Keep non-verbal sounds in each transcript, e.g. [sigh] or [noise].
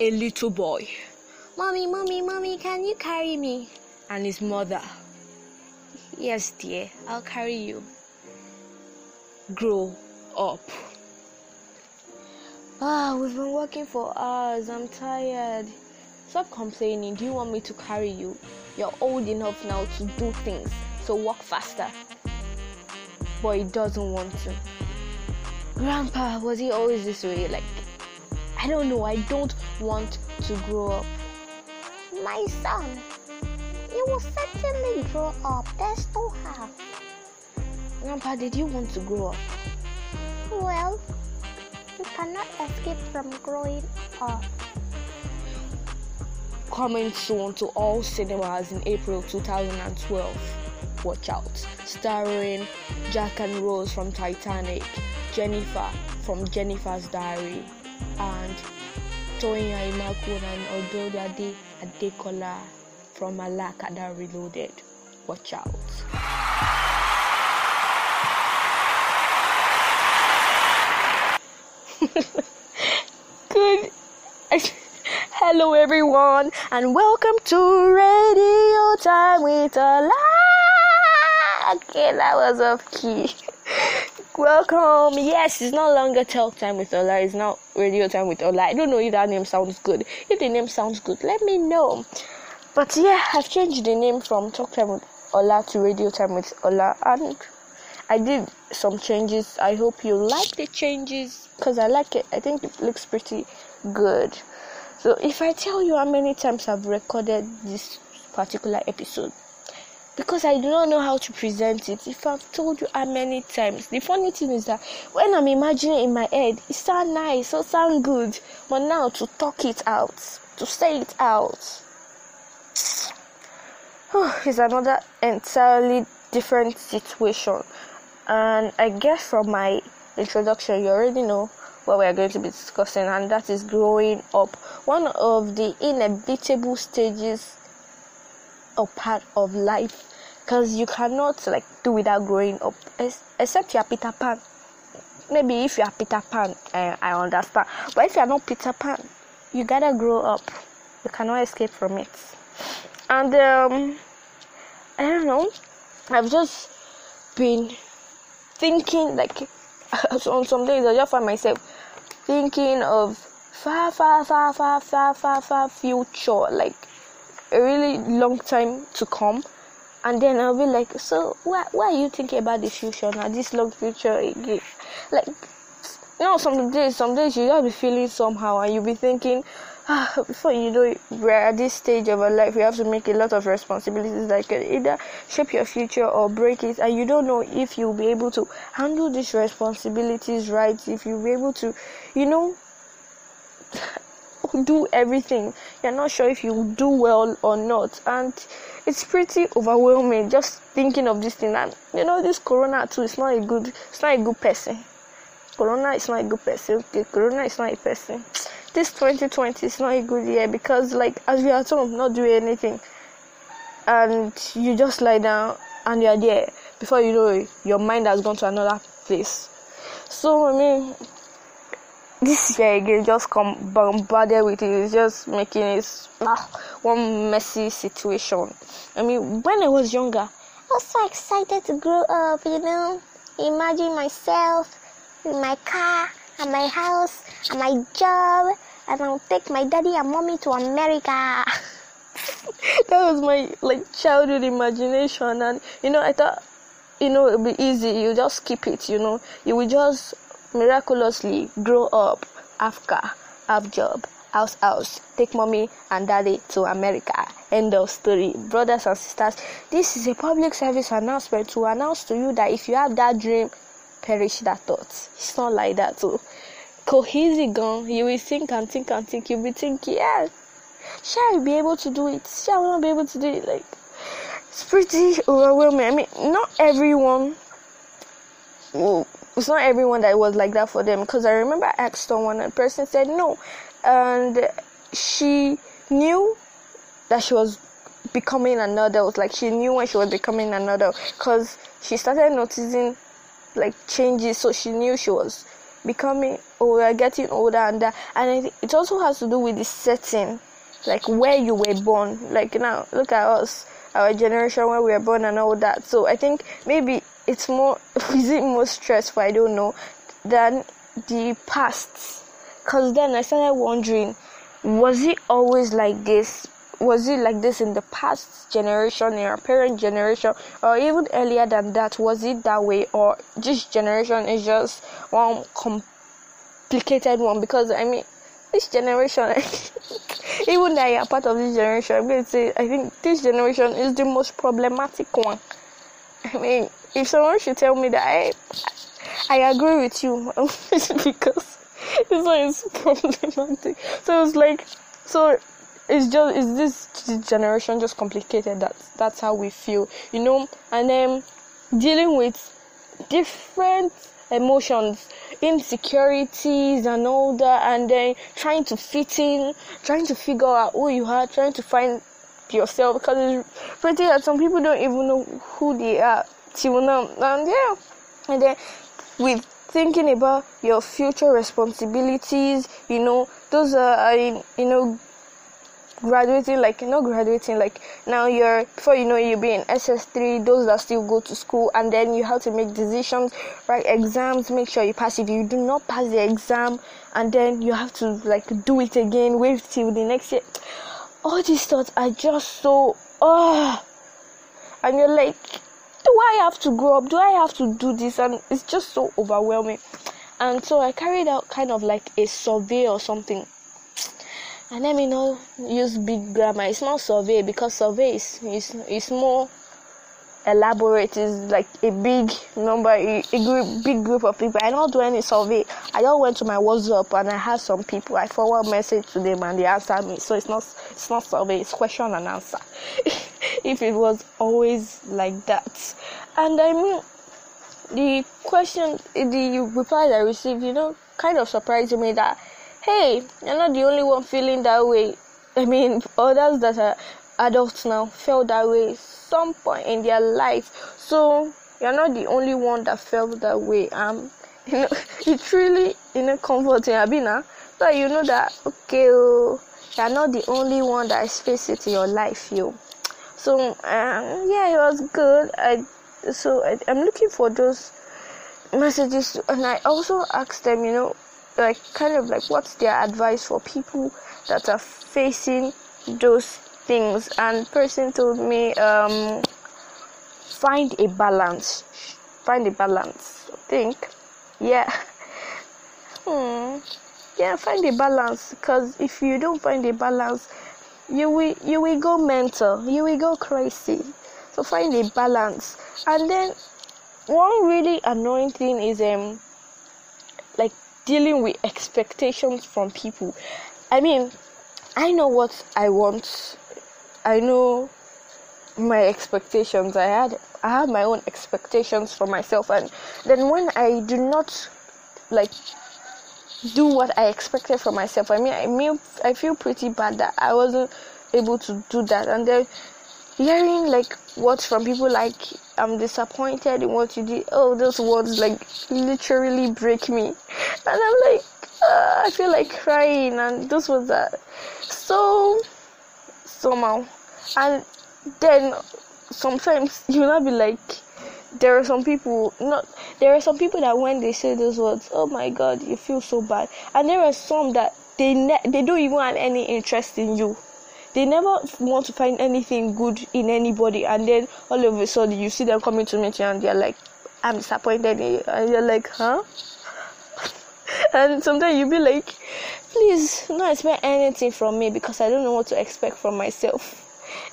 a little boy. Mommy, mommy, mommy, can you carry me? And his mother. Yes, dear, I'll carry you. Grow up. Ah, we've been working for hours. I'm tired. Stop complaining. Do you want me to carry you? You're old enough now to do things, so walk faster. But he doesn't want to. Grandpa, was he always this way? Like, I don't know. I don't want to grow up. My son, you will certainly grow up. There's no how. Grandpa, did you want to grow up? Well, you cannot escape from growing up. Coming soon to all cinemas in April 2012. Watch out. Starring Jack and Rose from Titanic, Jennifer from Jennifer's Diary, and Toyin Aimakhu and Odunlade Adekola from a Alakada Reloaded. Watch out. [laughs] Good. [laughs] Hello, everyone, and welcome to Radio Time with Ola. Okay, that was off key. [laughs] welcome. Yes, it's no longer Talk Time with Ola. It's now Radio Time with Ola. I don't know if that name sounds good. If the name sounds good, let me know. But yeah, I've changed the name from Talk Time with Ola to Radio Time with Ola, and I did some changes. I hope you like the changes because I like it. I think it looks pretty good. So, if I tell you how many times I've recorded this particular episode, because I do not know how to present it, if I've told you how many times, the funny thing is that when I'm imagining in my head, it sounds nice, it sounds good, but now to talk it out, to say it out, oh, is another entirely different situation. And I guess from my introduction, you already know what we are going to be discussing, and that is growing up. One of the inevitable stages or part of life, because you cannot like do without growing up, except you are Peter Pan. Maybe if you are Peter Pan, uh, I understand, but if you are not Peter Pan, you gotta grow up. You cannot escape from it. And um, I don't know. I've just been thinking like [laughs] on some days I just find myself thinking of far, far, far, far, far, far, far future, like long time to come. And then I'll be like, so why, why are you thinking about the future now? This long future again, like you know, some days, some days you just be feeling somehow, and you'll be thinking, ah, before you know it, we're at this stage of our life, we have to make a lot of responsibilities that can either shape your future or break it, and you don't know if you'll be able to handle these responsibilities right, if you'll be able to, you know, do everything. You're not sure if you'll do well or not, and it's pretty overwhelming just thinking of this thing. And you know, this corona too, it's not a good, it's not a good person. Corona is not a good person. Okay, Corona is not a person. This 2020 is not a good year because, like, as we are at home, not doing anything, and you just lie down and you're there. Before you know it, your mind has gone to another place. So, I mean, this year again, just come bombarded with it. It's just making it ah, one messy situation. I mean, when I was younger, I was so excited to grow up, you know. Imagine myself in my car and my house and my job and I'll take my daddy and mommy to America. [laughs] that was my like childhood imagination and you know I thought you know it'll be easy, you just keep it, you know. You will just miraculously grow up, car, have job, house house, take mommy and daddy to America. End of story. Brothers and sisters, this is a public service announcement to announce to you that if you have that dream, perish that thought. It's not like that. So, cohesive gone. You will think and think and think. You'll be thinking, yeah, shall I be able to do it? Shall I not be able to do it? Like, it's pretty overwhelming. I mean, not everyone. Well, it's not everyone that was like that for them. Because I remember I asked someone, and person said no, and she knew that she was becoming an adult. Like she knew when she was becoming an adult, because she started noticing like changes so she knew she was becoming oh, getting older and that, and it, it also has to do with the setting, like where you were born. Like now, look at us, our generation where we were born and all that. So I think maybe it's more, [laughs] is it more stressful? I don't know, than the past. Cause then I started wondering, was it always like this? Was it like this in the past generation, in our parent generation, or even earlier than that? Was it that way, or this generation is just one complicated one? Because I mean, this generation, [laughs] even though you're part of this generation, I'm going to say I think this generation is the most problematic one. I mean, if someone should tell me that I, I agree with you [laughs] because this one is [laughs] problematic. So it's like, so it's just is this, generation just complicated? That that's how we feel, you know. And then dealing with different emotions, insecurities, and all that, and then trying to fit in, trying to figure out who you are, trying to find yourself because it's pretty hard. Some people don't even know who they are till now, and yeah, and then with thinking about your future responsibilities, you know, those are, you know, graduating like know graduating like now you're before you know you'll be in ss3 those that still go to school and then you have to make decisions write exams make sure you pass if you do not pass the exam and then you have to like do it again wait till the next year all these thoughts are just so oh and you're like do i have to grow up? Do i have to do this? And it's just so overwhelming. And so i carried out kind of like a survey or something. And let me not use big grammar. It's not survey because survey is, is, is more elaborate is like a big number a, big group of people. I don't do any survey i just went to my whatsapp and i had some people. I forward message to them and they answered me. So it's not it's not survey it's question and answer. [laughs] If it was always like that. And i mean the question the reply i received you know kind of surprised me that hey, you're not the only one feeling that way. I mean, [laughs] others that are adults now felt that way some point in their life. So you're not the only one that felt that way. Um, [laughs] you know, it's really you know comforting, Abina. So you know that okay, oh, you're not the only one that is facing in your life, yo. So um, yeah, it was good. I so I, I'm looking for those messages, and I also asked them, you know, like kind of like what's their advice for people that are facing those things and person told me um, find a balance. Find a balance I think. Yeah. [laughs] Hmm. Yeah find a balance because if you don't find a balance you will you will go mental you will go crazy. So find a balance. And then one really annoying thing is um like dealing with expectations from people. I mean, I know what I want. I know my expectations. I had I have my own expectations for myself and then when I do not like do what I expected for myself, I mean I mean I feel pretty bad that I wasn't able to do that and then hearing like words from people like I'm disappointed in what you did. Oh, those words like literally break me, and I'm like, uh, I feel like crying, and those words are so somehow, and then sometimes you'll not be like, there are some people not there are some people that when they say those words, oh my god, you feel so bad, and there are some that they ne- they don't even have any interest in you. They never want to find anything good in anybody. And then all of a sudden you see them coming to meet you and they're like i'm disappointed and you're like huh and sometimes you'll be like please don't expect anything from me because i don't know what to expect from myself.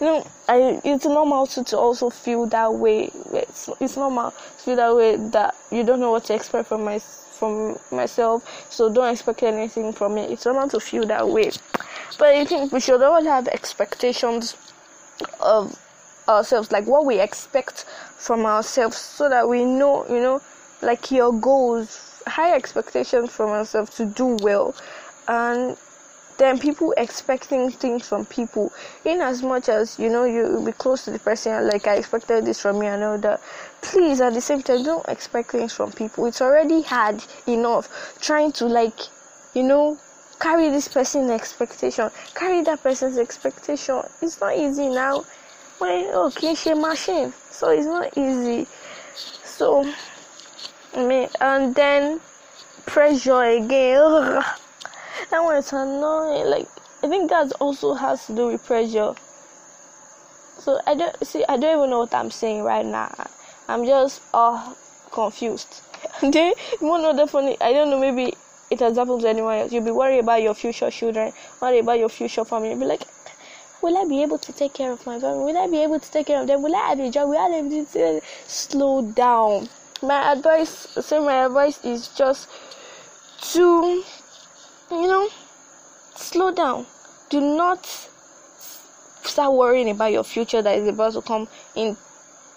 You know I, it's normal to, to also feel that way. It's, it's normal to feel that way that you don't know what to expect from my from myself so don't expect anything from me. It's normal to feel that way. But I think we should all have expectations of ourselves, like what we expect from ourselves, so that we know, you know, like your goals, high expectations from ourselves to do well, and then people expecting things from people. In as much as you know you be close to the person like i expected this from you i know that. Please at the same time don't expect things from people. It's already hard enough. Trying to like you know carry this person's expectation. Carry that person's expectation. It's not easy now. When oh cliche machine. So it's not easy. So mean and then pressure again [laughs] that one is annoying. Like I think that also has to do with pressure. So I don't see. I don't even know what I'm saying right now. I'm just uh confused. then one other funny. I don't know. Maybe it has happened to anyone else. You'll be worried about your future children, worried about your future family. You'll be like, will I be able to take care of my family? Will I be able to take care of them? Will I have a job? Will I be able to slow down? My advice, say my advice is just to you know, slow down. Do not start worrying about your future that is about to come in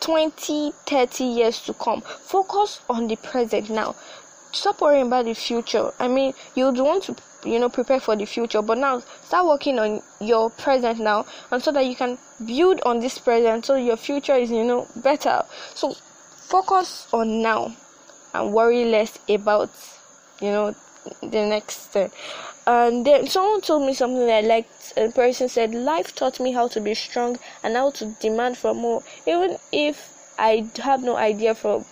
20, 30 years to come. Focus on the present now. Stop worrying about the future. I mean, you would want to, you know, prepare for the future, but now start working on your present now, and so that you can build on this present, so your future is, you know, better. So focus on now, and worry less about, you know, the next thing. And then someone told me something that I liked. A person said, Life taught me how to be strong and how to demand for more, even if I have no idea for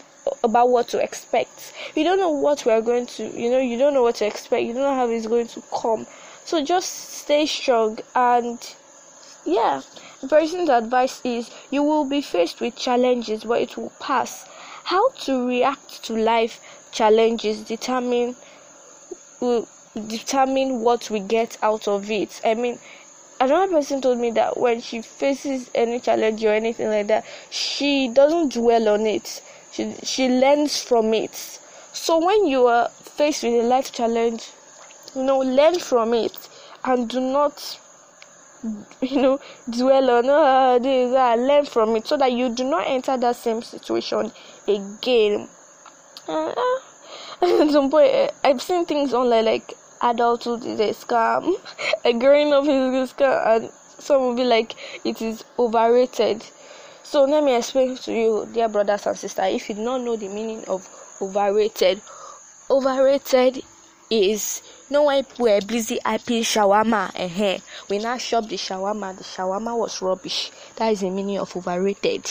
about what to expect. You don't know what we are going to, you know, you don't know what to expect. You don't know how it's going to come. So just stay strong and yeah. The person's advice is you will be faced with challenges, but it will pass. How to react to life challenges determine will determine what we get out of it. I mean, another person told me that when she faces any challenge or anything like that, she doesn't dwell on it. She she learns from it. So when you are faced with a life challenge, you know, learn from it and do not [laughs] you know dwell on oh, this that learn from it so that you do not enter that same situation again uh, [laughs] at some point, eh, I've seen things online like adulthood is a scam, [laughs] like growing up is a scam, and some will be like it is overrated. So let me explain to you, dear brothers and sisters, if you do not know the meaning of overrated, overrated is no when we're busy hyping shawarma uh-huh. we now shop the shawarma. The shawarma was rubbish. That is the meaning of overrated.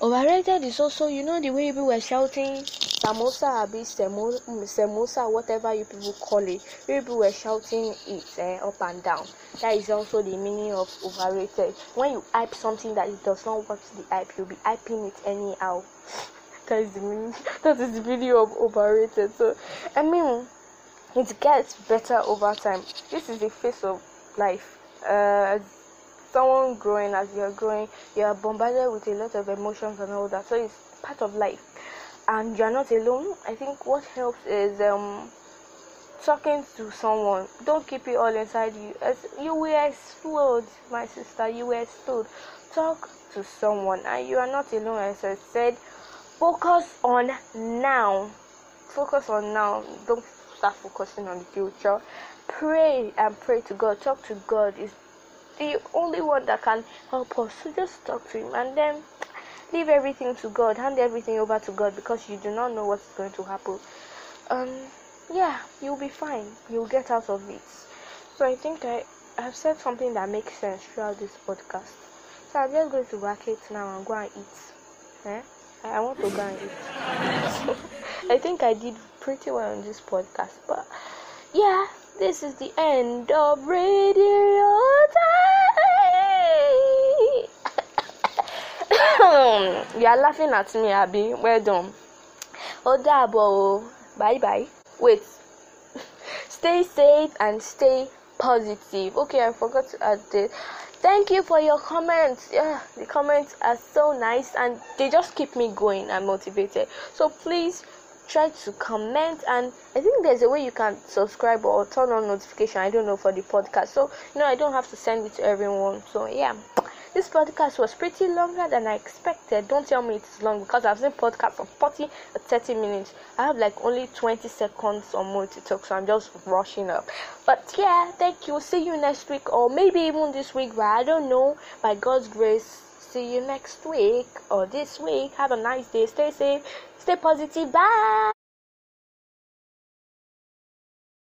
Overrated is also you know the way people were shouting samosa abi semo samosa whatever you people call it. People were shouting it eh, up and down. That is also the meaning of overrated. When you hype something that it does not work the hype you'll be hyping it anyhow. [laughs] That is the meaning [laughs] that is the meaning of overrated. So i mean it gets better over time. This is the face of life. Uh someone growing as you're growing you are bombarded with a lot of emotions and all that. So it's part of life. And you're not alone. I think what helps is um talking to someone. Don't keep it all inside you. As you will explode my sister you will explode talk to someone. And you are not alone as i said. Focus on now. Focus on now. Don't start focusing on the future pray and pray to god talk to god is the only one that can help us. So just talk to Him and then leave everything to God. Hand everything over to God because you do not know what's going to happen. Um, yeah, you'll be fine. You'll get out of it. So I think I have said something that makes sense throughout this podcast. So I'm just going to rack it now and go and eat. Eh? I want to go and eat. [laughs] I think I did pretty well on this podcast, but yeah, this is the end of radio time. [laughs] you are laughing at me, Abby. Well done. Odabo. Bye bye. Wait. [laughs] Stay safe and stay positive. Okay, I forgot to add this. Thank you for your comments. Yeah, the comments are so nice and they just keep me going and motivated. So please try to comment and i think there's a way you can subscribe or turn on notification i don't know for the podcast so you know i don't have to send it to everyone so yeah this podcast was pretty longer than I expected. Don't tell me it's long because I've seen podcasts of 40 or 30 minutes. I have like only 20 seconds or more to talk, so I'm just rushing up. But yeah, thank you. See you next week, or maybe even this week, but I don't know. By God's grace, see you next week or this week. Have a nice day. Stay safe, stay positive. Bye.